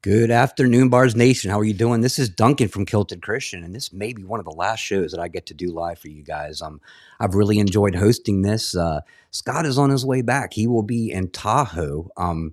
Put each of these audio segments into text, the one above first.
Good afternoon, Bards Nation. How are you doing? This is Duncan from Kilted Christian, and this may be one of the last shows that I get to do live for you guys. Um, I've really enjoyed hosting this. Uh, Scott is on his way back. He will be in Tahoe um,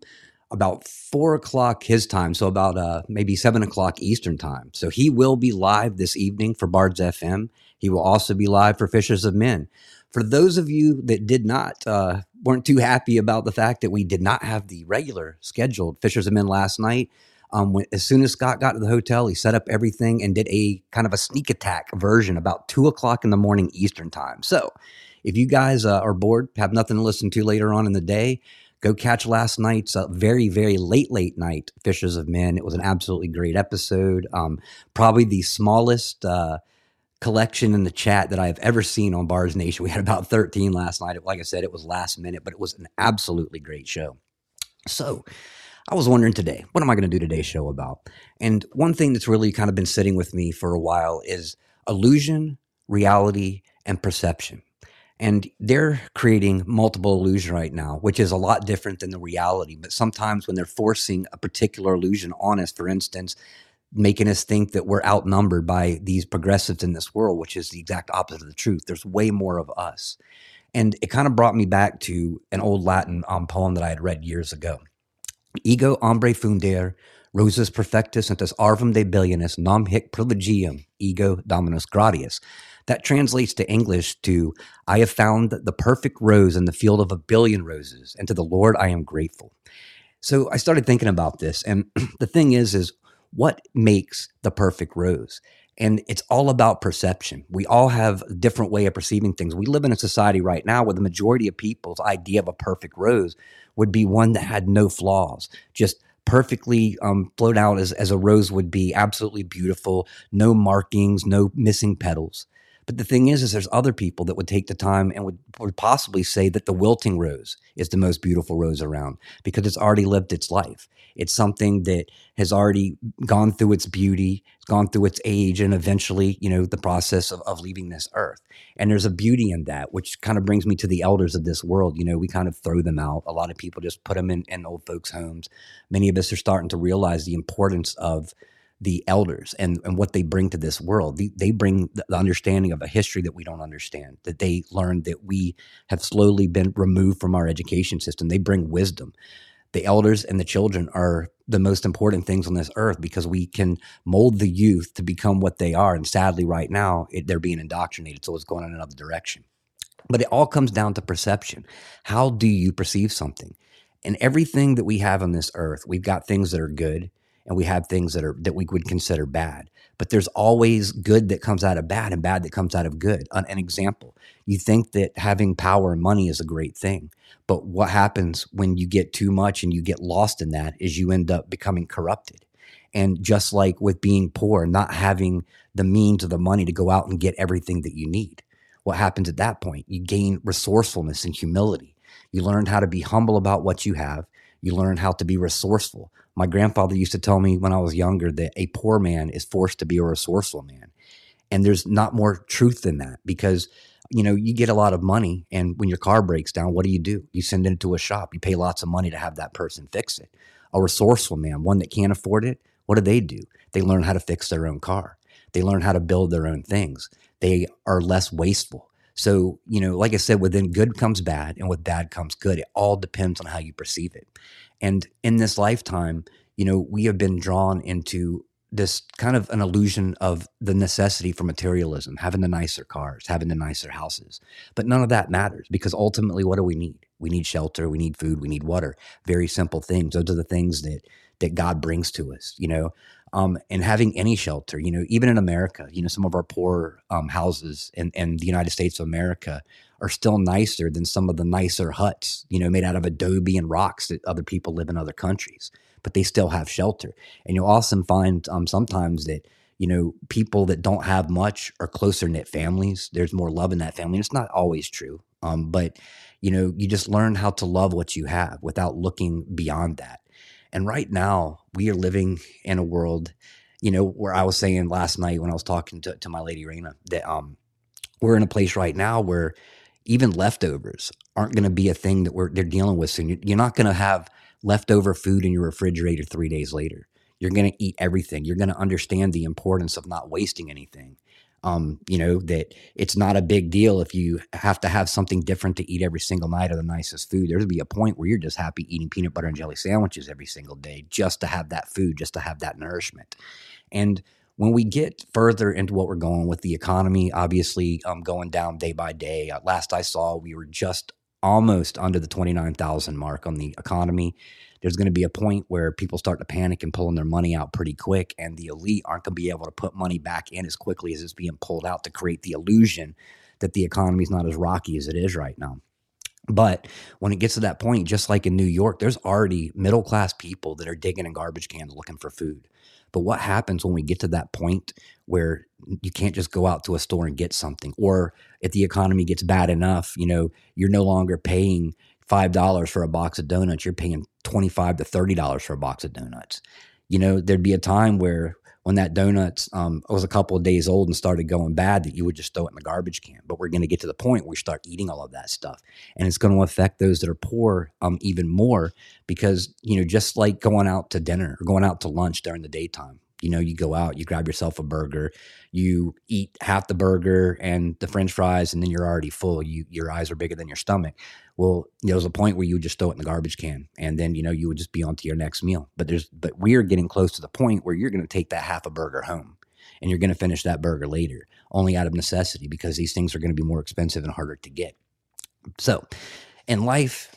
about four o'clock his time, so about uh, maybe seven o'clock Eastern time. So he will be live this evening for Bards FM. He will also be live for Fishers of Men. For those of you that did not uh, weren't too happy about the fact that we did not have the regular scheduled Fishers of Men last night um, when, as soon as Scott got to the hotel, he set up everything and did a kind of a sneak attack version about two o'clock in the morning Eastern time. So, if you guys uh, are bored, have nothing to listen to later on in the day, go catch last night's uh, very, very late, late night Fishers of Men. It was an absolutely great episode. Um, probably the smallest uh, collection in the chat that I've ever seen on Bards Nation. We had about 13 last night. Like I said, it was last minute, but it was an absolutely great show. So, I was wondering today, what am I going to do today's show about? And one thing that's really kind of been sitting with me for a while is illusion, reality, and perception. And they're creating multiple illusion right now, which is a lot different than the reality. But sometimes when they're forcing a particular illusion on us, for instance, making us think that we're outnumbered by these progressives in this world, which is the exact opposite of the truth. There's way more of us. And it kind of brought me back to an old Latin um, poem that I had read years ago. Ego hombre funder, rosas perfectus entes arvum de billionis nam hic privilegium ego dominus gratius. That translates to English to I have found the perfect rose in the field of a billion roses, and to the Lord I am grateful. So I started thinking about this, and the thing is, is what makes the perfect rose? and it's all about perception we all have a different way of perceiving things we live in a society right now where the majority of people's idea of a perfect rose would be one that had no flaws, just perfectly um, flowed out as, as a rose would be, absolutely beautiful, no markings, no missing petals. But the thing is, is there's other people that would take the time and would, would possibly say that the wilting rose is the most beautiful rose around because it's already lived its life. It's something that has already gone through its beauty, gone through its age, and eventually, you know, the process of, of leaving this earth. And there's a beauty in that, which kind of brings me to the elders of this world. You know, we kind of throw them out. A lot of people just put them in, in old folks' homes. Many of us are starting to realize the importance of the elders and, and what they bring to this world. They, they bring the understanding of a history that we don't understand, that they learned that we have slowly been removed from our education system. They bring wisdom. The elders and the children are the most important things on this earth because we can mold the youth to become what they are. And sadly, right now, it, they're being indoctrinated. So it's going in another direction. But it all comes down to perception. How do you perceive something? And everything that we have on this earth, we've got things that are good and we have things that are that we would consider bad. But there's always good that comes out of bad and bad that comes out of good. An, an, example you think that having power and money is a great thing but what happens when you get too much and you get lost in that is you end up becoming corrupted. And just like with being poor and not having the means or the money to go out and get everything that you need. What happens at that point? You gain resourcefulness and humility. You learn how to be humble about what you have. You learn how to be resourceful. My grandfather used to tell me when I was younger that a poor man is forced to be a resourceful man. And there's not more truth than that because you know, you get a lot of money and when your car breaks down, what do you do? You send it to a shop. You pay lots of money to have that person fix it. A resourceful man, one that can't afford it, what do they do? They learn how to fix their own car. They learn how to build their own things. They are less wasteful. So, you know, like I said, within good comes bad and with bad comes good. It all depends on how you perceive it. And in this lifetime, you know, we have been drawn into this kind of an illusion of the necessity for materialism, having the nicer cars, having the nicer houses. But none of that matters because ultimately, what do we need? We need shelter, we need food, we need water. Very simple things. Those are the things that that God brings to us, you know um, and having any shelter. You know, even in America, you know, some of our poor um, houses in, in the United States of America are still nicer than some of the nicer huts, you know, made out of adobe and rocks that other people live in other countries. But they still have shelter, and you'll also find um, sometimes that you know people that don't have much are closer knit families. There's more love in that family. And it's not always true, um, but you know, you just learn how to love what you have without looking beyond that. And right now, we are living in a world, you know, where I was saying last night when I was talking to, to my lady Raina that um, we're in a place right now where even leftovers aren't going to be a thing that we're they're dealing with soon. You're not going to have leftover food in your refrigerator three days later. You're going to eat everything. You're going to understand the importance of not wasting anything. Um, you know, that it's not a big deal if you have to have something different to eat every single night of the nicest food. There'll be a point where you're just happy eating peanut butter and jelly sandwiches every single day just to have that food, just to have that nourishment. And when we get further into what we're going with the economy, obviously um, going down day by day. Uh, last I saw, we were just almost under the 29,000 mark on the economy. There's going to be a point where people start to panic and pulling their money out pretty quick, and the elite aren't going to be able to put money back in as quickly as it's being pulled out to create the illusion that the economy is not as rocky as it is right now. But when it gets to that point, just like in New York, there's already middle class people that are digging in garbage cans looking for food. But what happens when we get to that point where you can't just go out to a store and get something? Or if the economy gets bad enough, you know, you're no longer paying $5 for a box of donuts, you're paying 25 to $30 for a box of donuts. You know, there'd be a time where when that donut um, was a couple of days old and started going bad that you would just throw it in the garbage can. But we're going to get to the point where we start eating all of that stuff, and it's going to affect those that are poor um, even more because you know just like going out to dinner or going out to lunch during the daytime. You know, you go out, you grab yourself a burger, you eat half the burger and the French fries, and then you're already full. You your eyes are bigger than your stomach. Well, there was a point where you would just throw it in the garbage can, and then you know you would just be on to your next meal. But there's but we are getting close to the point where you're going to take that half a burger home, and you're going to finish that burger later, only out of necessity because these things are going to be more expensive and harder to get. So, in life,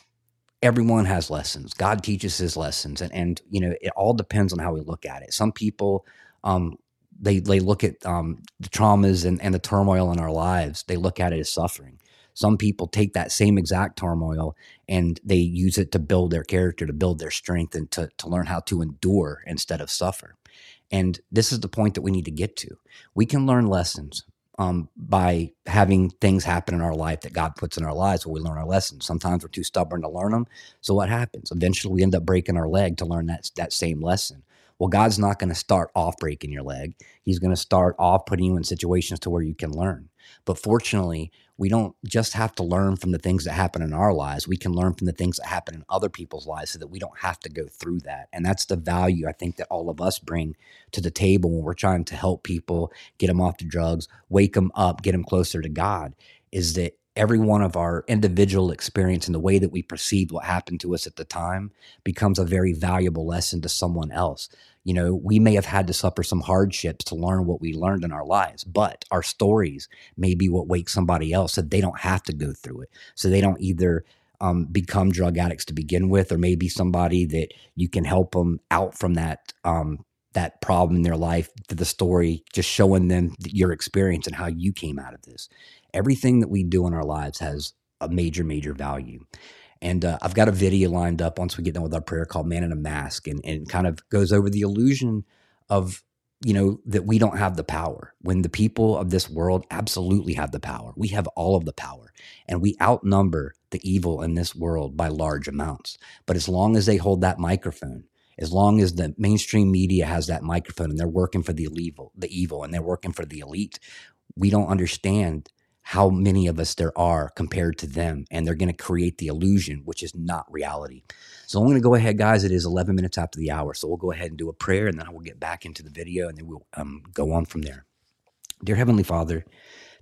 everyone has lessons. God teaches His lessons, and and you know it all depends on how we look at it. Some people. Um, they, they look at um, the traumas and, and the turmoil in our lives. They look at it as suffering some people take that same exact turmoil and they use it to build their character, to build their strength, and to, to learn how to endure instead of suffer. And this is the point that we need to get to. We can learn lessons um, by having things happen in our life that God puts in our lives where we learn our lessons. Sometimes we're too stubborn to learn them. So what happens? Eventually we end up breaking our leg to learn that, that same lesson. Well, God's not going to start off breaking your leg. He's going to start off putting you in situations to where you can learn. But fortunately, we don't just have to learn from the things that happen in our lives. We can learn from the things that happen in other people's lives so that we don't have to go through that. And that's the value I think that all of us bring to the table when we're trying to help people get them off the drugs, wake them up, get them closer to God, is that every one of our individual experience and the way that we perceived what happened to us at the time becomes a very valuable lesson to someone else. You know, we may have had to suffer some hardships to learn what we learned in our lives, but our stories may be what wakes somebody else so they don't have to go through it. So they don't either um, become drug addicts to begin with, or maybe somebody that you can help them out from that um, that problem in their life to the story, just showing them your experience and how you came out of this. Everything that we do in our lives has a major, major value. And uh, I've got a video lined up once we get done with our prayer called Man in a Mask and, and kind of goes over the illusion of, you know, that we don't have the power when the people of this world absolutely have the power. We have all of the power and we outnumber the evil in this world by large amounts. But as long as they hold that microphone, as long as the mainstream media has that microphone and they're working for the evil, the evil, and they're working for the elite, we don't understand how many of us there are compared to them. And they're going to create the illusion, which is not reality. So I'm going to go ahead, guys. It is 11 minutes after the hour. So we'll go ahead and do a prayer and then I will get back into the video and then we'll um, go on from there. Dear Heavenly Father,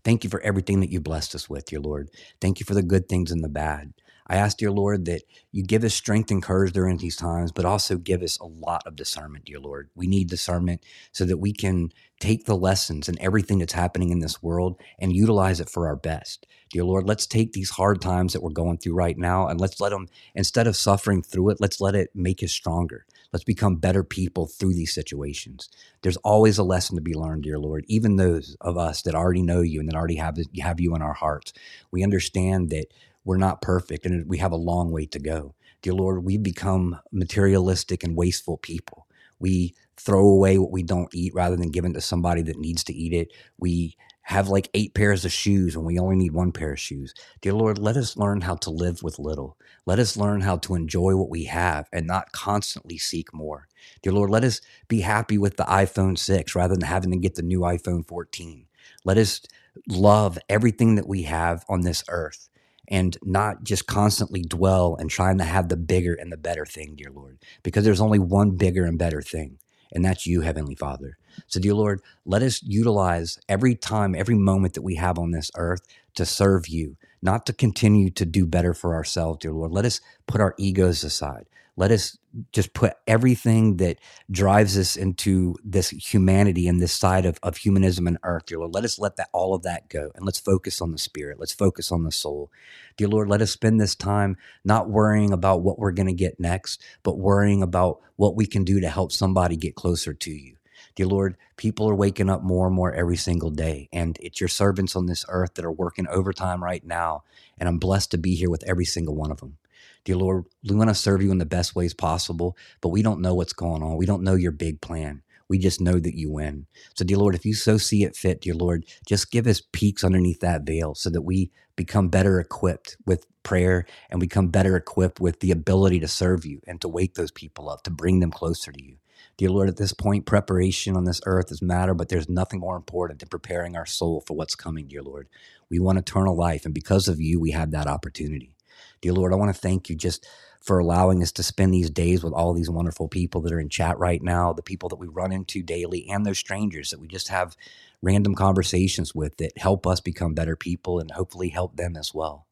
thank you for everything that you blessed us with, dear Lord. Thank you for the good things and the bad. I ask, dear Lord, that you give us strength and courage during these times, but also give us a lot of discernment, dear Lord. We need discernment so that we can take the lessons and everything that's happening in this world and utilize it for our best. Dear Lord, let's take these hard times that we're going through right now and let's let them, instead of suffering through it, let's let it make us stronger. Let's become better people through these situations. There's always a lesson to be learned, dear Lord. Even those of us that already know you and that already have, have you in our hearts, we understand that we're not perfect and we have a long way to go. Dear Lord, We've become materialistic and wasteful people. We throw away what we don't eat rather than giving to somebody that needs to eat it. We have like eight pairs of shoes when we only need one pair of shoes. Dear Lord, let us learn how to live with little. Let us learn how to enjoy what we have and not constantly seek more. Dear Lord, let us be happy with the iPhone 6 rather than having to get the new iPhone 14. Let us love everything that we have on this earth and not just constantly dwell and trying to have the bigger and the better thing, dear Lord, because there's only one bigger and better thing. and that's you, Heavenly Father. So, dear Lord, let us utilize every time, every moment that we have on this earth to serve you, not to continue to do better for ourselves, dear Lord. Let us put our egos aside. Let us just put everything that drives us into this humanity and this side of, of humanism and earth, dear Lord. Let us let that all of that go and let's focus on the spirit. Let's focus on the soul. Dear Lord, let us spend this time not worrying about what we're going to get next, but worrying about what we can do to help somebody get closer to you. Dear Lord, people are waking up more and more every single day. And it's your servants on this earth that are working overtime right now. And I'm blessed to be here with every single one of them. Dear Lord, we want to serve you in the best ways possible, but we don't know what's going on. We don't know your big plan. We just know that you win. So, dear Lord, if you so see it fit, dear Lord, just give us peaks underneath that veil so that we become better equipped with prayer and become better equipped with the ability to serve you and to wake those people up, to bring them closer to you. Dear Lord, at this point, preparation on this earth is matter, but there's nothing more important than preparing our soul for what's coming, dear Lord. We want eternal life, and because of you, we have that opportunity. Dear Lord, I want to thank you just for allowing us to spend these days with all these wonderful people that are in chat right now, the people that we run into daily, and those strangers that we just have random conversations with that help us become better people and hopefully help them as well.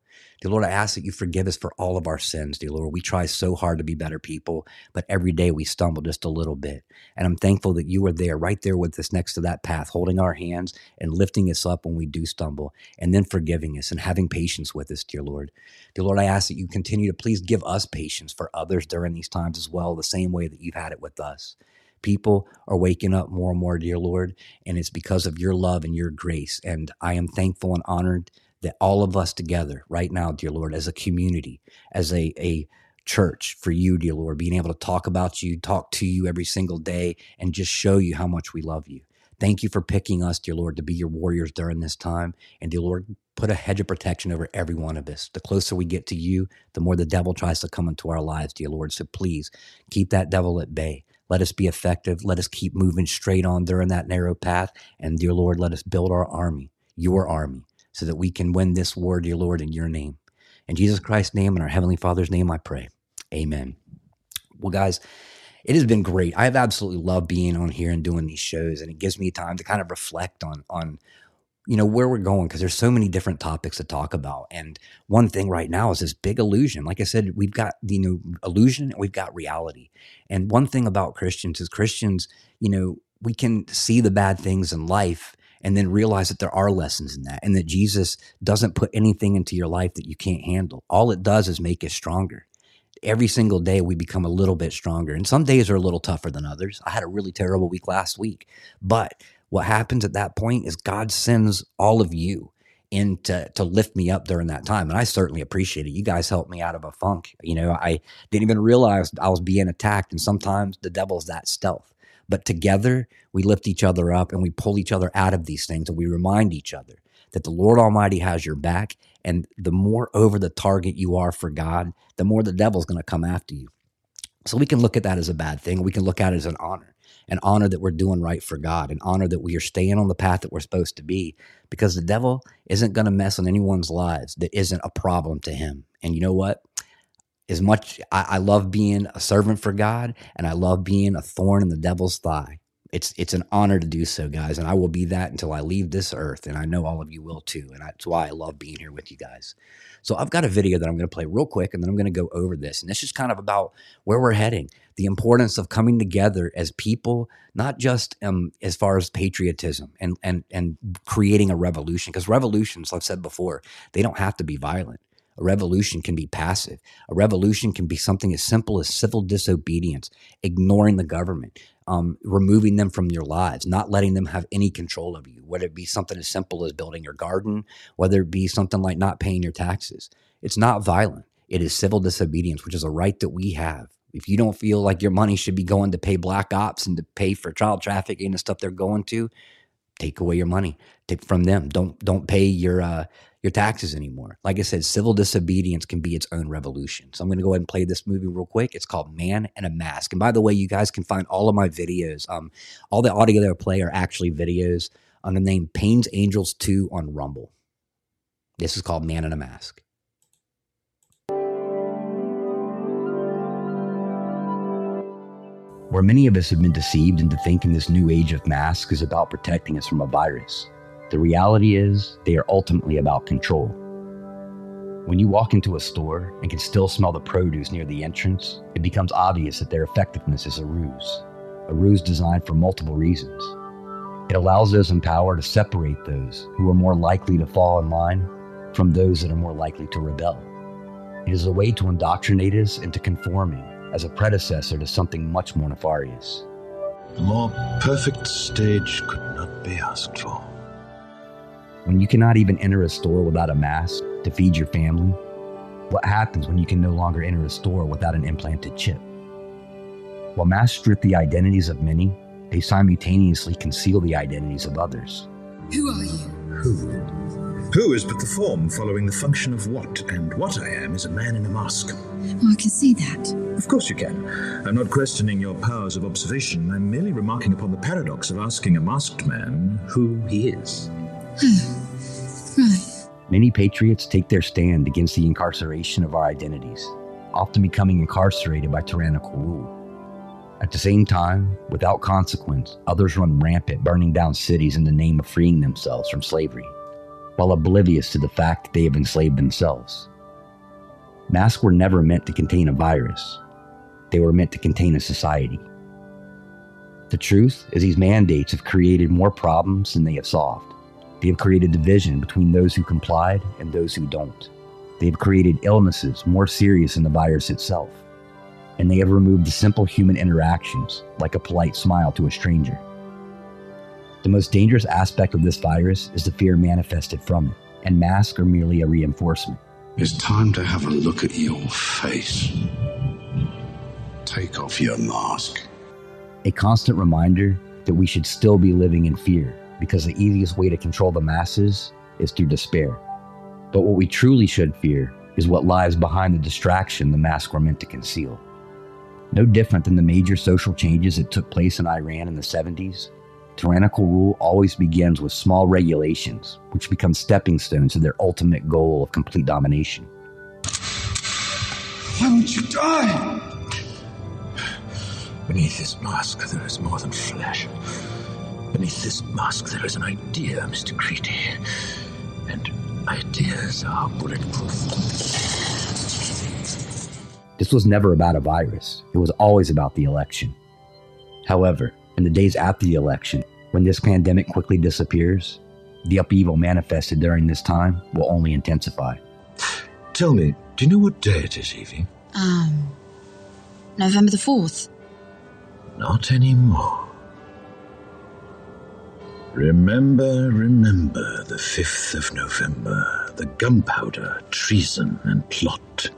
Dear Lord, I ask that you forgive us for all of our sins, dear Lord. We try so hard to be better people, but every day we stumble just a little bit. And I'm thankful that you are there, right there with us next to that path, holding our hands and lifting us up when we do stumble, and then forgiving us and having patience with us, dear Lord. Dear Lord, I ask that you continue to please give us patience for others during these times as well, the same way that you've had it with us people are waking up more and more, dear Lord, and it's because of your love and your grace. And I am thankful and honored that all of us together right now, dear Lord, as a community, as a, a church for you, dear Lord, being able to talk about you, talk to you every single day, and just show you how much we love you. Thank you for picking us, dear Lord, to be your warriors during this time. And dear Lord, put a hedge of protection over every one of us. The closer we get to you, the more the devil tries to come into our lives, dear Lord. So please keep that devil at bay. Let us be effective. Let us keep moving straight on during that narrow path. And dear Lord, let us build our army, your army, so that we can win this war, dear Lord, in your name. In Jesus Christ's name and our Heavenly Father's name, I pray. Amen. Well, guys, it has been great. I've absolutely loved being on here and doing these shows, and it gives me time to kind of reflect on on you know where we're going because there's so many different topics to talk about. And one thing right now is this big illusion. Like I said, we've got you know illusion and we've got reality. And one thing about Christians is Christians, you know, we can see the bad things in life and then realize that there are lessons in that and that Jesus doesn't put anything into your life that you can't handle. All it does is make us stronger. Every single day we become a little bit stronger. And some days are a little tougher than others. I had a really terrible week last week. But what happens at that point is God sends all of you in to, to lift me up during that time. And I certainly appreciate it. You guys helped me out of a funk. You know, I didn't even realize I was being attacked. And sometimes the devil's that stealth. But together, we lift each other up and we pull each other out of these things and we remind each other that the Lord Almighty has your back. And the more over the target you are for God, the more the devil's going to come after you. So we can look at that as a bad thing. We can look at it as an honor, an honor that we're doing right for God, an honor that we are staying on the path that we're supposed to be, because the devil isn't going to mess on anyone's lives that isn't a problem to him. And you know what? As much I, I, love being a servant for God and I love being a thorn in the devil's thigh. It's it's an honor to do so, guys, and I will be that until I leave this earth, and I know all of you will too, and that's why I love being here with you guys. So I've got a video that I'm going to play real quick, and then I'm going to go over this, and this is kind of about where we're heading, the importance of coming together as people, not just um, as far as patriotism and and and creating a revolution, because revolutions, I've said before, they don't have to be violent a revolution can be passive. A revolution can be something as simple as civil disobedience, ignoring the government, um, removing them from your lives, not letting them have any control over you, whether it be something as simple as building your garden, whether it be something like not paying your taxes. It's not violent. It is civil disobedience, which is a right that we have. If you don't feel like your money should be going to pay black ops and to pay for child trafficking and stuff they're going to, take away your money take from them. Don't don't pay your uh, your taxes anymore. Like I said, civil disobedience can be its own revolution. So I'm going to go ahead and play this movie real quick. It's called Man in a Mask. And by the way, you guys can find all of my videos. Um, all the audio that I play are actually videos under the name Payne's Angels 2 on Rumble. This is called Man in a Mask. Where many of us have been deceived into thinking this new age of masks is about protecting us from a virus, the reality is they are ultimately about control. When you walk into a store and can still smell the produce near the entrance, it becomes obvious that their effectiveness is a ruse, a ruse designed for multiple reasons. It allows those in power to separate those who are more likely to fall in line from those that are more likely to rebel. It is a way to indoctrinate us into conforming as a predecessor to something much more nefarious. A more perfect stage could not be asked for. When you cannot even enter a store without a mask to feed your family, what happens when you can no longer enter a store without an implanted chip? While masks strip the identities of many, they simultaneously conceal the identities of others. Who are you? Who? Who is but the form following the function of what, and what I am is a man in a mask. Oh, I can see that. Of course you can. I'm not questioning your powers of observation. I'm merely remarking upon the paradox of asking a masked man who he is. Many patriots take their stand against the incarceration of our identities, often becoming incarcerated by tyrannical rule. At the same time, without consequence, others run rampant, burning down cities in the name of freeing themselves from slavery while oblivious to the fact that they have enslaved themselves. Masks were never meant to contain a virus, they were meant to contain a society. The truth is, these mandates have created more problems than they have solved. They have created division between those who complied and those who don't. They have created illnesses more serious than the virus itself. And they have removed the simple human interactions, like a polite smile to a stranger. The most dangerous aspect of this virus is the fear manifested from it, and masks are merely a reinforcement. It's time to have a look at your face. Take off your mask. A constant reminder that we should still be living in fear because the easiest way to control the masses is through despair. But what we truly should fear is what lies behind the distraction the masks were meant to conceal. No different than the major social changes that took place in Iran in the 70s Tyrannical rule always begins with small regulations, which become stepping stones to their ultimate goal of complete domination. Why won't you die? Beneath this mask, there is more than flesh. Beneath this mask, there is an idea, Mr. Creedy. And ideas are bulletproof. This was never about a virus, it was always about the election. However, in the days after the election, when this pandemic quickly disappears, the upheaval manifested during this time will only intensify. Tell me, do you know what day it is, Evie? Um, November the 4th. Not anymore. Remember, remember the 5th of November, the gunpowder, treason, and plot.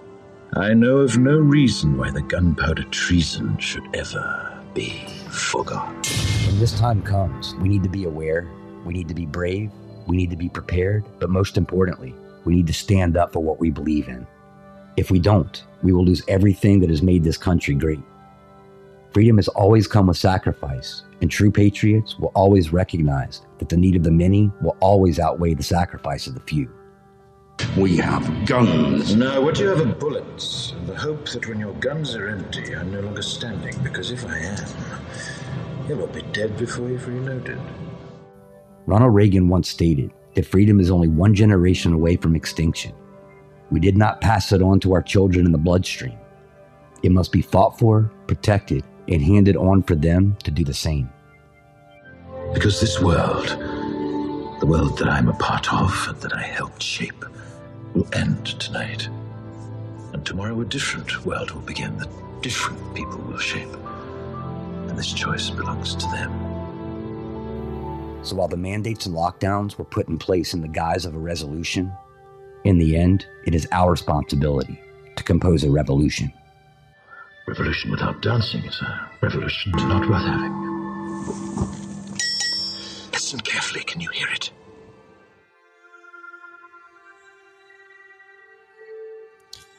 I know of no reason why the gunpowder treason should ever be forgot. When this time comes, we need to be aware, we need to be brave, we need to be prepared, but most importantly, we need to stand up for what we believe in. If we don't, we will lose everything that has made this country great. Freedom has always come with sacrifice, and true patriots will always recognize that the need of the many will always outweigh the sacrifice of the few. We have guns. No, what do you have are bullets, and the hope that when your guns are empty, I'm no longer standing, because if I am, you will be dead before you've reloaded. Ronald Reagan once stated that freedom is only one generation away from extinction. We did not pass it on to our children in the bloodstream. It must be fought for, protected, and handed on for them to do the same. Because this world, the world that I'm a part of and that I helped shape, will end tonight. And tomorrow a different world will begin that different people will shape. And this choice belongs to them. So while the mandates and lockdowns were put in place in the guise of a resolution, in the end, it is our responsibility to compose a revolution. Revolution without dancing is a revolution not worth having. Listen carefully, can you hear it?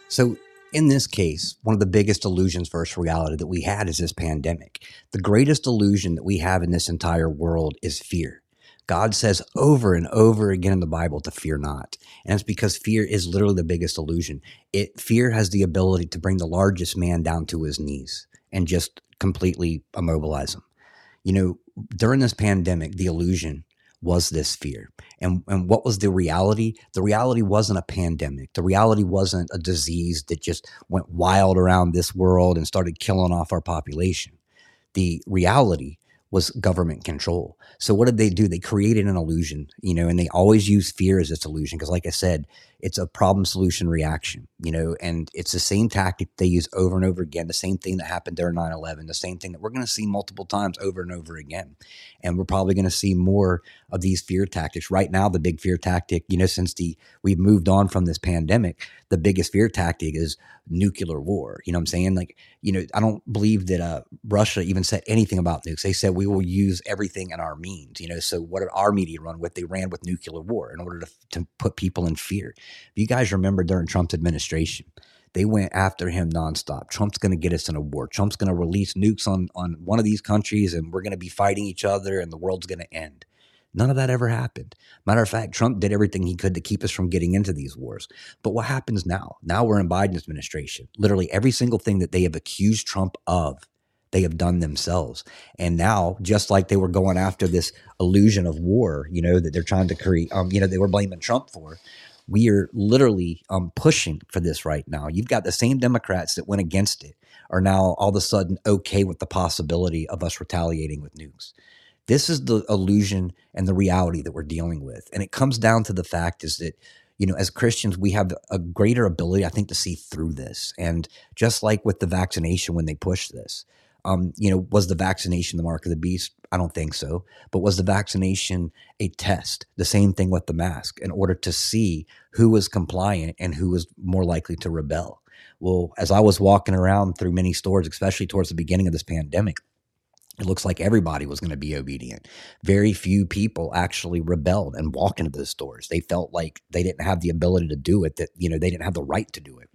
So, in this case, one of the biggest illusions versus reality that we had is this pandemic. The greatest illusion that we have in this entire world is fear. God says over and over again in the Bible to fear not. And it's because fear is literally the biggest illusion. It fear has the ability to bring the largest man down to his knees and just completely immobilize him. You know, during this pandemic, the illusion was this fear. And, and what was the reality? The reality wasn't a pandemic. The reality wasn't a disease that just went wild around this world and started killing off our population. The reality was government control. So what did they do? They created an illusion, you know, and they always use fear as its illusion because, like I said, it's a problem solution reaction, you know, and it's the same tactic they use over and over again. The same thing that happened during 9 11, the same thing that we're going to see multiple times over and over again. And we're probably going to see more of these fear tactics. Right now, the big fear tactic, you know, since the we've moved on from this pandemic, the biggest fear tactic is nuclear war. You know what I'm saying? Like, you know, I don't believe that uh, Russia even said anything about nukes. They said we will use everything in our means, you know. So what did our media run with? They ran with nuclear war in order to, to put people in fear. If you guys remember during Trump's administration, they went after him nonstop. Trump's going to get us in a war. Trump's going to release nukes on on one of these countries, and we're going to be fighting each other, and the world's going to end. None of that ever happened. Matter of fact, Trump did everything he could to keep us from getting into these wars. But what happens now? Now we're in Biden's administration. Literally every single thing that they have accused Trump of, they have done themselves. And now, just like they were going after this illusion of war, you know, that they're trying to create, um, you know, they were blaming Trump for. We are literally um, pushing for this right now. You've got the same Democrats that went against it are now all of a sudden okay with the possibility of us retaliating with nukes. This is the illusion and the reality that we're dealing with. And it comes down to the fact is that, you know, as Christians, we have a greater ability, I think, to see through this. And just like with the vaccination when they pushed this, um, you know, was the vaccination the mark of the beast? I don't think so. But was the vaccination a test? The same thing with the mask in order to see who was compliant and who was more likely to rebel. Well, as I was walking around through many stores, especially towards the beginning of this pandemic, it looks like everybody was going to be obedient. Very few people actually rebelled and walked into those stores. They felt like they didn't have the ability to do it, that, you know, they didn't have the right to do it.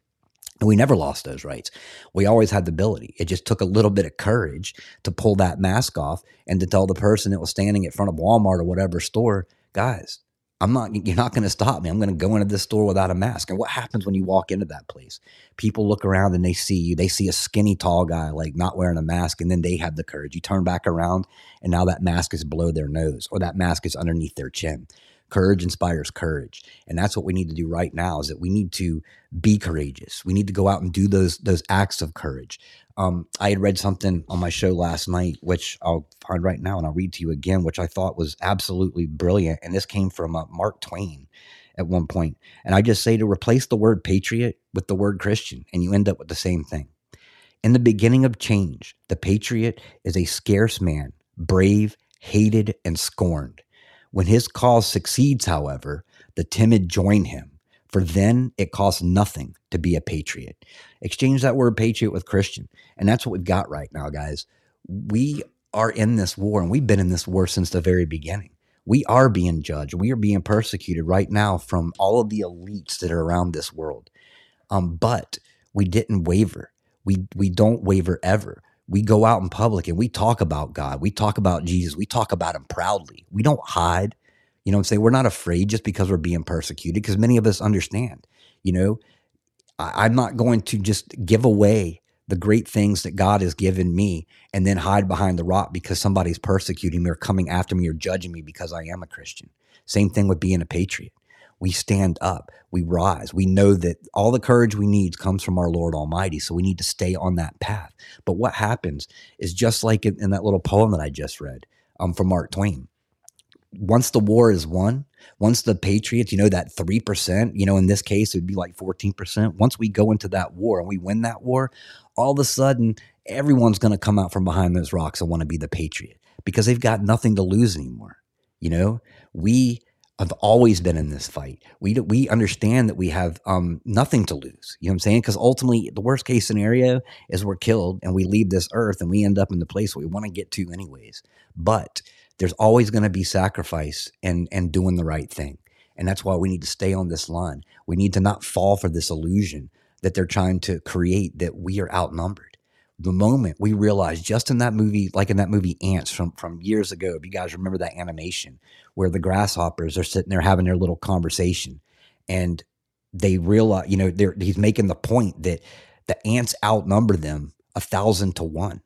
And we never lost those rights. We always had the ability. It just took a little bit of courage to pull that mask off and to tell the person that was standing in front of Walmart or whatever store, guys, I'm not, you're not going to stop me. I'm going to go into this store without a mask. And what happens when you walk into that place? People look around and they see you. They see a skinny, tall guy, like not wearing a mask. And then they have the courage. You turn back around and now that mask is below their nose or that mask is underneath their chin. Courage inspires courage. And that's what we need to do right now is that we need to be courageous. We need to go out and do those, those acts of courage. Um, I had read something on my show last night, which I'll find right now and I'll read to you again, which I thought was absolutely brilliant. And this came from uh, Mark Twain at one point. And I just say to replace the word patriot with the word Christian, and you end up with the same thing. In the beginning of change, the patriot is a scarce man, brave, hated, and scorned. When his cause succeeds, however, the timid join him for then it costs nothing to be a patriot. Exchange that word patriot with Christian. And that's what we've got right now, guys. We are in this war and we've been in this war since the very beginning. We are being judged. We are being persecuted right now from all of the elites that are around this world. Um, but we didn't waver. We we don't waver ever. We go out in public and we talk about God. We talk about Jesus. We talk about him proudly. We don't hide. You know I'm saying? We're not afraid just because we're being persecuted because many of us understand, you know, I, I'm not going to just give away the great things that God has given me and then hide behind the rock because somebody's persecuting me or coming after me or judging me because I am a Christian. Same thing with being a patriot. We stand up, we rise. We know that all the courage we need comes from our Lord Almighty. So we need to stay on that path. But what happens is just like in, in that little poem that I just read um, from Mark Twain once the war is won, once the Patriots, you know, that 3%, you know, in this case, it would be like 14%. Once we go into that war and we win that war, all of a sudden, everyone's going to come out from behind those rocks and want to be the Patriot because they've got nothing to lose anymore. You know, we have always been in this fight. We we understand that we have um, nothing to lose. You know what I'm saying? Because ultimately, the worst case scenario is we're killed and we leave this earth and we end up in the place we want to get to, anyways. But there's always going to be sacrifice and and doing the right thing. And that's why we need to stay on this line. We need to not fall for this illusion that they're trying to create that we are outnumbered. The moment we realize, just in that movie, like in that movie Ants from from years ago, if you guys remember that animation where the grasshoppers are sitting there having their little conversation, and they realize, you know, they're, he's making the point that the ants outnumber them a thousand to one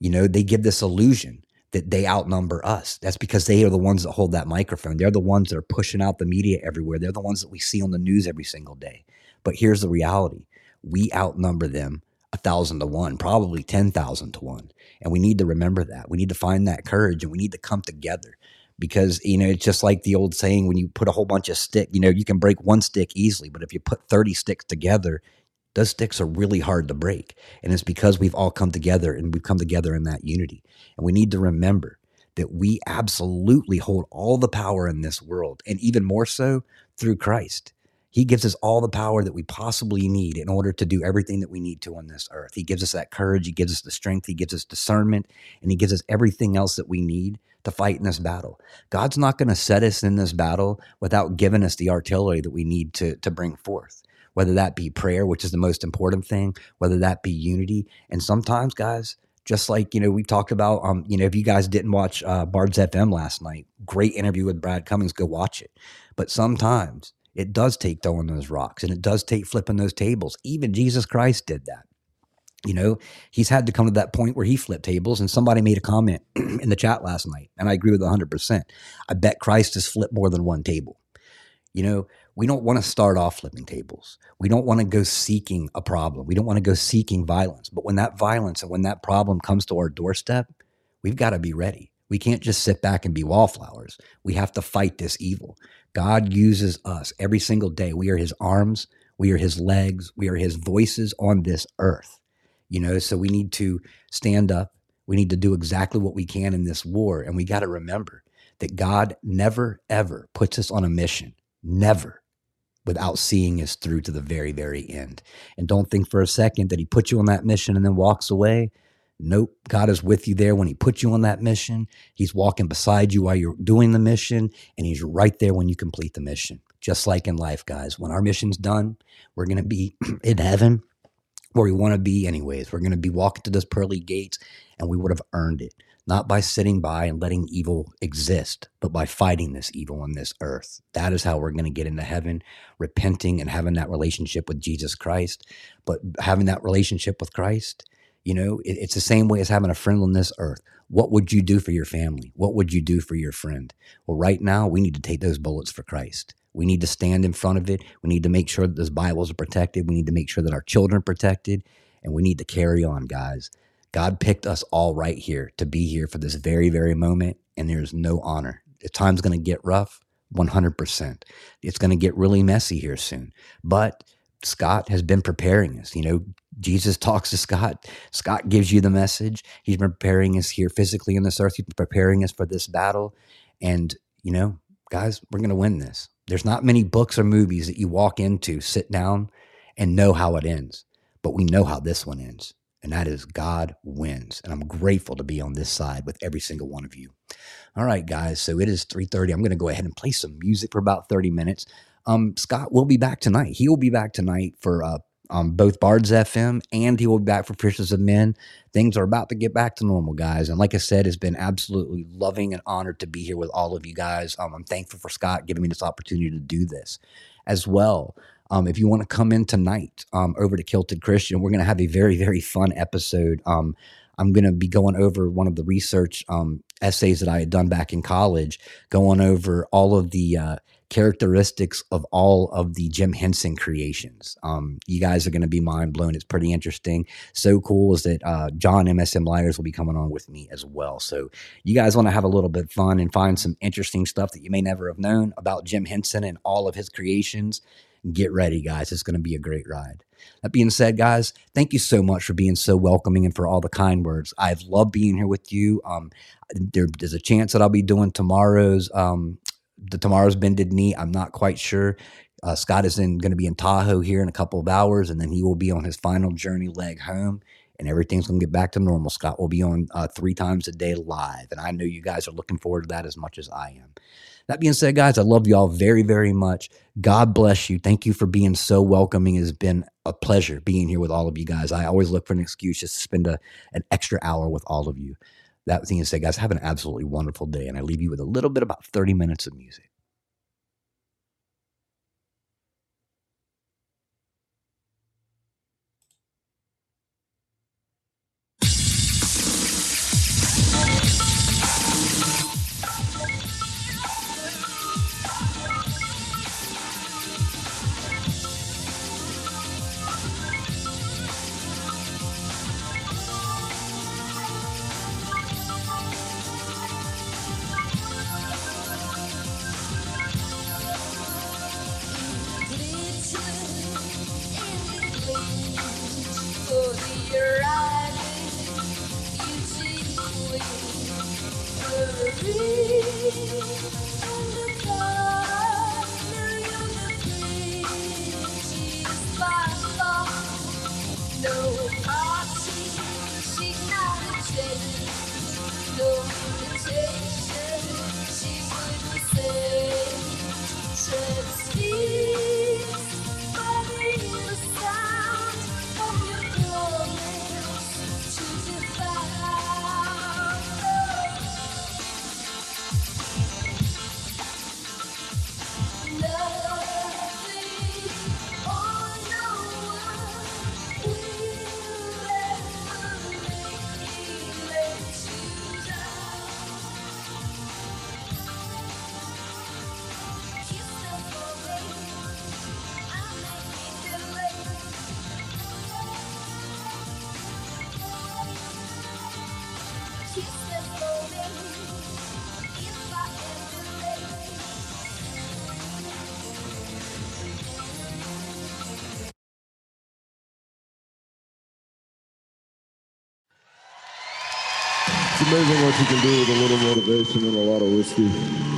You know, they give this illusion that they outnumber us. That's because they are the ones that hold that microphone. They're the ones that are pushing out the media everywhere. They're the ones that we see on the news every single day. But here's the reality we outnumber them a thousand to one, probably 10,000 to one. And we need to remember that. We need to find that courage and we need to come together because, you know, it's just like the old saying when you put a whole bunch of stick, you know, you can break one stick easily, but if you put 30 sticks together, those sticks are really hard to break. And it's because we've all come together and we've come together in that unity. And we need to remember that we absolutely hold all the power in this world, and even more so through Christ. He gives us all the power that we possibly need in order to do everything that we need to on this earth. He gives us that courage, He gives us the strength, He gives us discernment, and He gives us everything else that we need to fight in this battle. God's not going to set us in this battle without giving us the artillery that we need to, to bring forth, whether that be prayer, which is the most important thing, whether that be unity. And sometimes, guys, just like you know we talked about um you know if you guys didn't watch uh bards fm last night great interview with brad cummings go watch it but sometimes it does take throwing those rocks and it does take flipping those tables. Even Jesus Christ did that. You know, he's had to come to that point where he flipped tables. And somebody made a comment in the chat last night, and I agree with 100%. I bet Christ has flipped more than one table. You know, we don't want to start off flipping tables. We don't want to go seeking a problem. We don't want to go seeking violence. But when that violence and when that problem comes to our doorstep, we've got to be ready. We can't just sit back and be wallflowers. We have to fight this evil. God uses us every single day. We are his arms, we are his legs, we are his voices on this earth. You know, so we need to stand up. We need to do exactly what we can in this war. And we got to remember that God never, ever puts us on a mission, never without seeing us through to the very, very end. And don't think for a second that he put you on that mission and then walks away. Nope. God is with you there when He put you on that mission. He's walking beside you while you're doing the mission, and He's right there when you complete the mission. Just like in life, guys. When our mission's done, we're going to be in heaven where we want to be, anyways. We're going to be walking to those pearly gates, and we would have earned it. Not by sitting by and letting evil exist, but by fighting this evil on this earth. That is how we're going to get into heaven, repenting and having that relationship with Jesus Christ. But having that relationship with Christ, you know, it, it's the same way as having a friend on this earth. What would you do for your family? What would you do for your friend? Well, right now, we need to take those bullets for Christ. We need to stand in front of it. We need to make sure that those Bibles are protected. We need to make sure that our children are protected. And we need to carry on, guys. God picked us all right here to be here for this very, very moment. And there's no honor. The time's going to get rough, 100%. It's going to get really messy here soon. But Scott has been preparing us. You know, Jesus talks to Scott. Scott gives you the message. He's preparing us here physically in this earth. He's preparing us for this battle. And, you know, guys, we're going to win this. There's not many books or movies that you walk into, sit down, and know how it ends. But we know how this one ends. And that is God wins. And I'm grateful to be on this side with every single one of you. All right, guys. So it is 3:30. I'm going to go ahead and play some music for about 30 minutes. Um, Scott will be back tonight. He will be back tonight for uh, um, both Bards FM and he will be back for Fishes of Men. Things are about to get back to normal, guys. And like I said, it's been absolutely loving and honored to be here with all of you guys. Um, I'm thankful for Scott giving me this opportunity to do this as well. Um, if you want to come in tonight um, over to Kilted Christian, we're going to have a very, very fun episode. Um, I'm going to be going over one of the research essays that I had done back in college, going over all of the uh, characteristics of all of the Jim Henson creations. Um, you guys are going to be mind blown. It's pretty interesting. So cool is that uh, John MSM Liars will be coming on with me as well. So you guys want to have a little bit of fun and find some interesting stuff that you may never have known about Jim Henson and all of his creations. Get ready, guys. It's going to be a great ride. That being said, guys, thank you so much for being so welcoming and for all the kind words. I've loved being here with you. Um, there, there's a chance that I'll be doing tomorrow's um, the tomorrow's bended knee. I'm not quite sure. Uh, Scott is in going to be in Tahoe here in a couple of hours, and then he will be on his final journey leg home, and everything's going to get back to normal. Scott will be on uh, three times a day live, and I know you guys are looking forward to that as much as I am. That being said, guys, I love you all very, very much. God bless you. Thank you for being so welcoming. It has been a pleasure being here with all of you guys. I always look for an excuse just to spend a, an extra hour with all of you. That being said, guys, have an absolutely wonderful day. And I leave you with a little bit about 30 minutes of music. amazing what you can do with a little motivation and a lot of whiskey.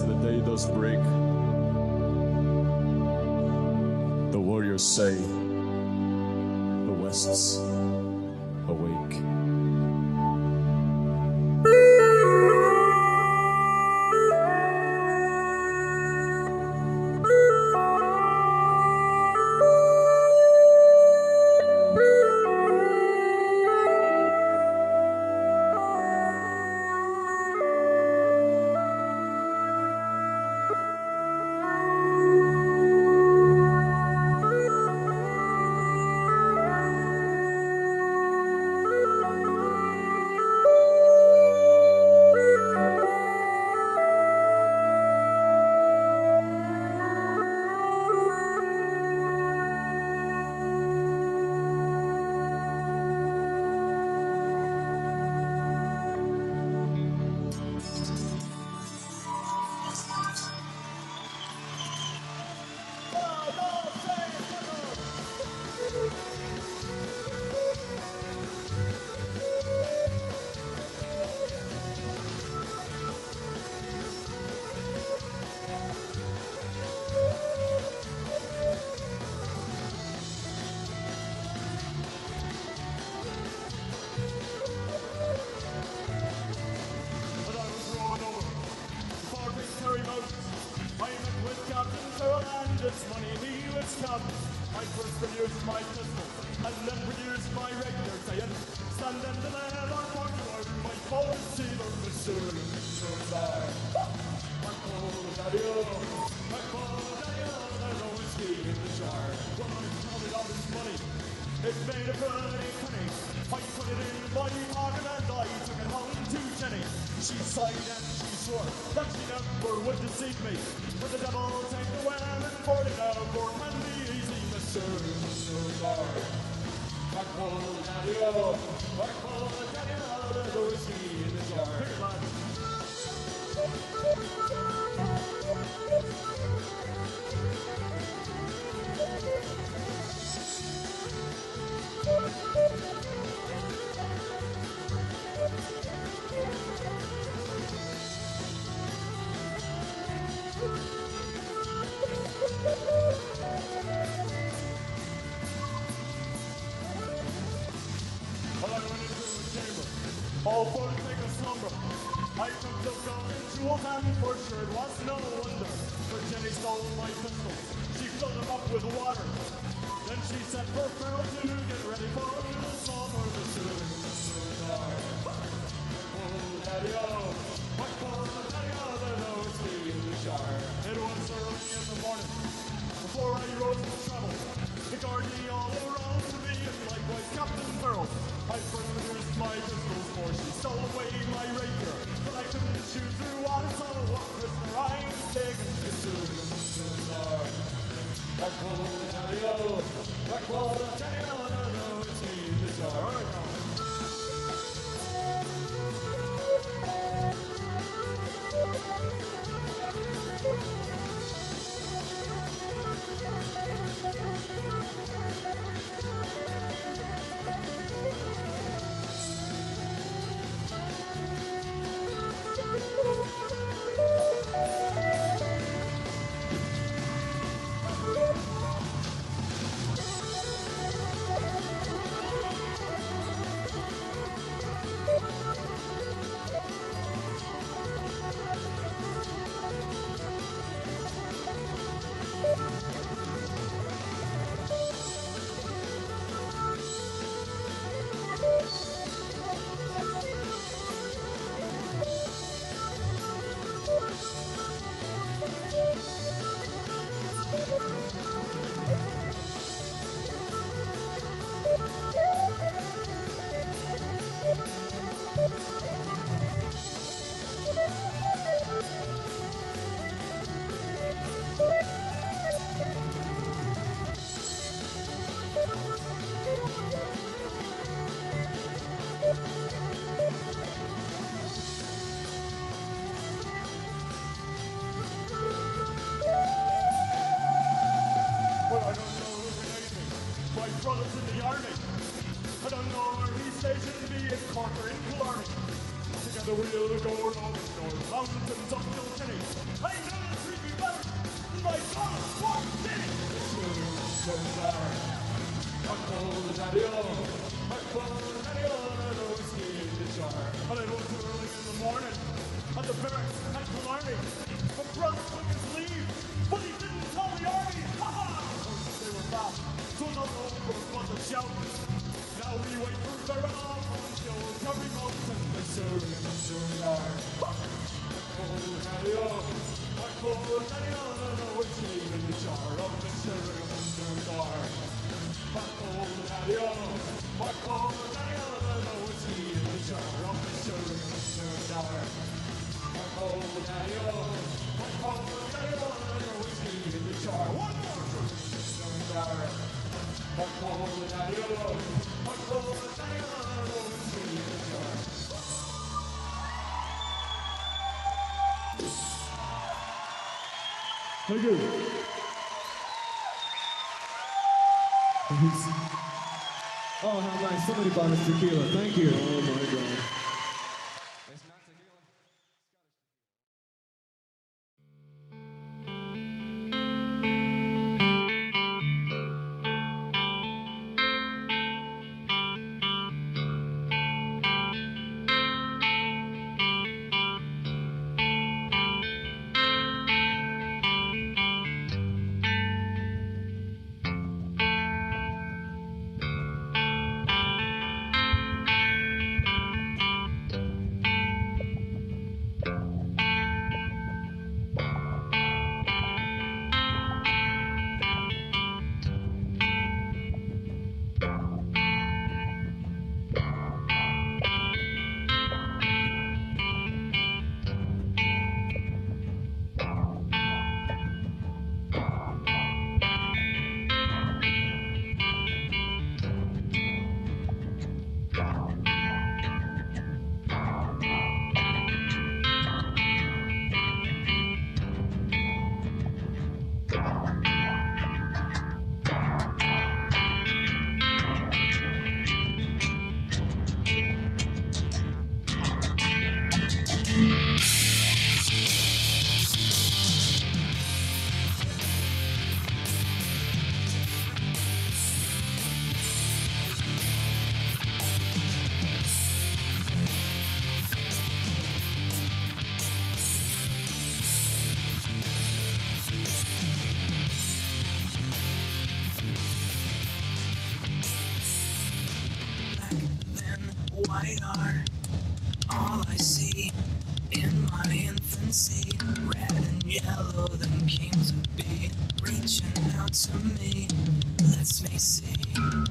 as the day does break, the warriors say, the West's. Thank you. Oh, how nice. Somebody bought us tequila. Thank you. Oh, LiDAR. All I see in my infancy, red and yellow, then came to be, reaching out to me. Let's me see.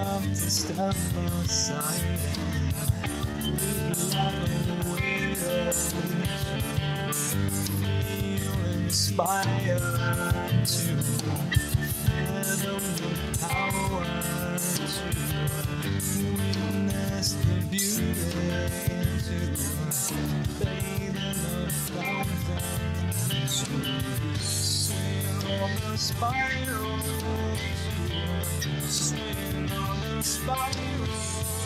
Enough to step aside and love awaited. Feel inspired to fathom the power to witness the beauty, to bathe in the fountain, spiral, swing on the spiral.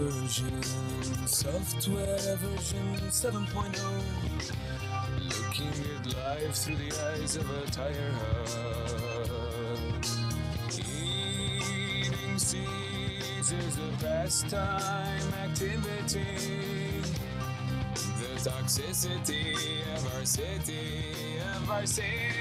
version, software version 7.0. Looking at life through the eyes of a tire hub. Eating seeds is a pastime activity. The toxicity of our city, of our city.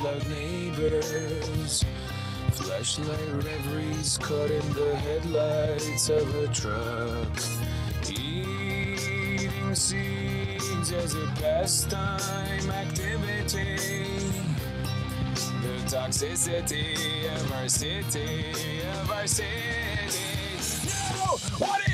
Flashlight neighbors. Flashlight reveries caught in the headlights of a truck. Eating seeds as a pastime activity. The toxicity of our city, of our city. No! What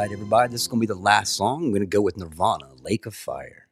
right, everybody, this is going to be the last song. I'm going to go with Nirvana, Lake of Fire.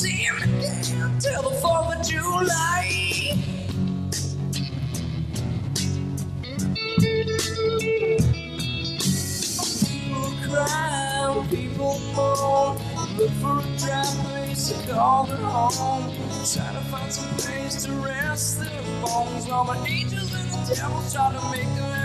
Fry. See 'em again till the 4th of July. People cry, people moan. Look for a dry place to call their home. Try to find some place to rest their bones. While the angels and the devils try to make their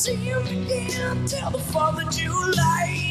See 'em again till the 4th of July.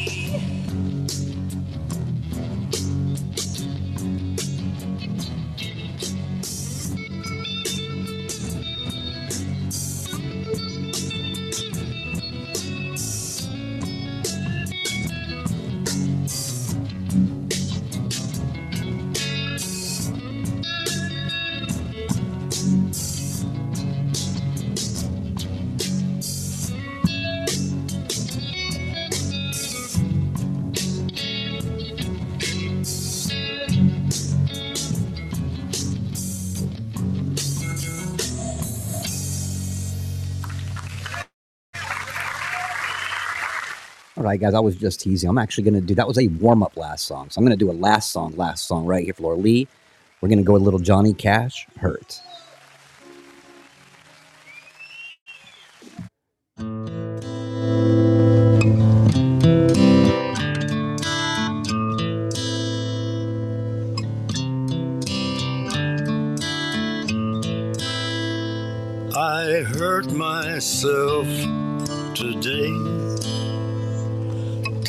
Guys, I was just teasing. I'm actually going to do that was a warm up last song. So I'm going to do a last song, last song right here for Laura Lee. We're going to go a little Johnny Cash, Hurt. I hurt myself today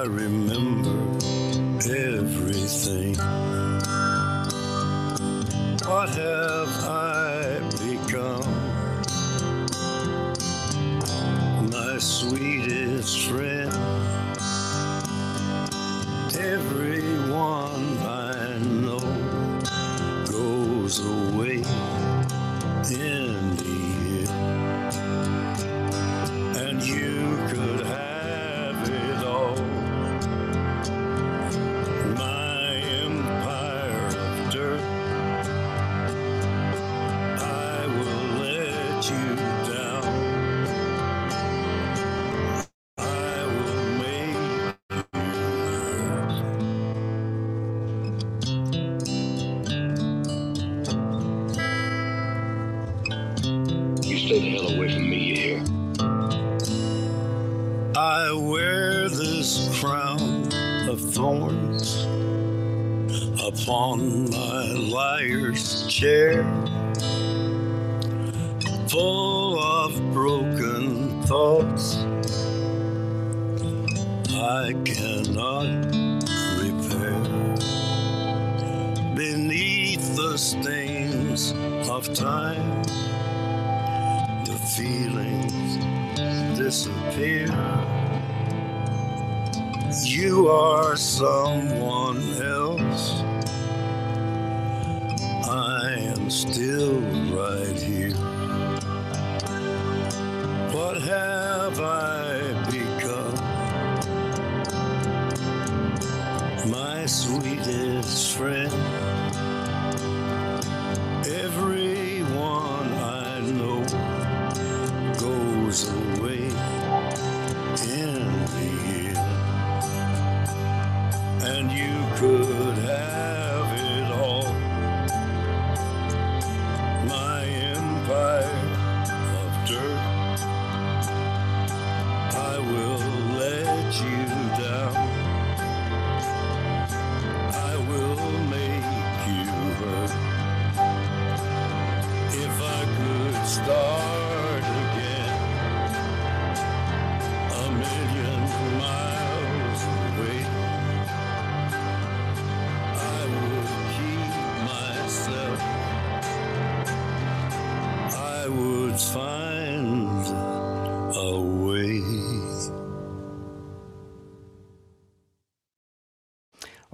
I remember everything. What have I sweetest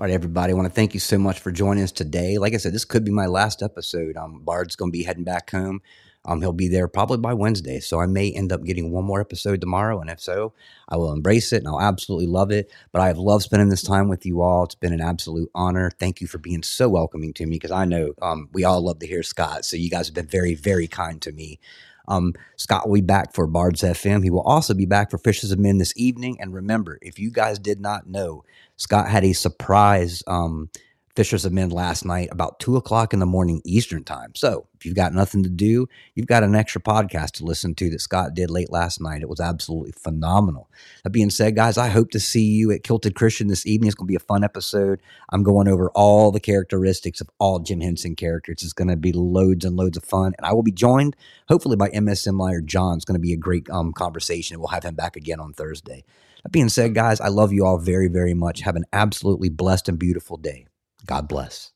right, everybody. I want to thank you so much for joining us today. Like I said, this could be my last episode. Um, Bard's going to be heading back home. Um, he'll be there probably by Wednesday, so I may end up getting one more episode tomorrow. And if so, I will embrace it and I'll absolutely love it. But I have loved spending this time with you all. It's been an absolute honor. Thank you for being so welcoming to me because I know um, we all love to hear Scott. So you guys have been very, very kind to me. Um, Scott will be back for Bards FM. He will also be back for Fishers of Men this evening. And remember, if you guys did not know, Scott had a surprise um, Fishers of Men last night about two o'clock in the morning Eastern time. So if you've got nothing to do, you've got an extra podcast to listen to that Scott did late last night. It was absolutely phenomenal. That being said, guys, I hope to see you at Kilted Christian this evening. It's going to be a fun episode. I'm going over all the characteristics of all Jim Henson characters. It's going to be loads and loads of fun. And I will be joined, hopefully, by MSM Liar John. It's going to be a great um, conversation. We'll have him back again on Thursday. That being said, guys, I love you all very, very much. Have an absolutely blessed and beautiful day. God bless.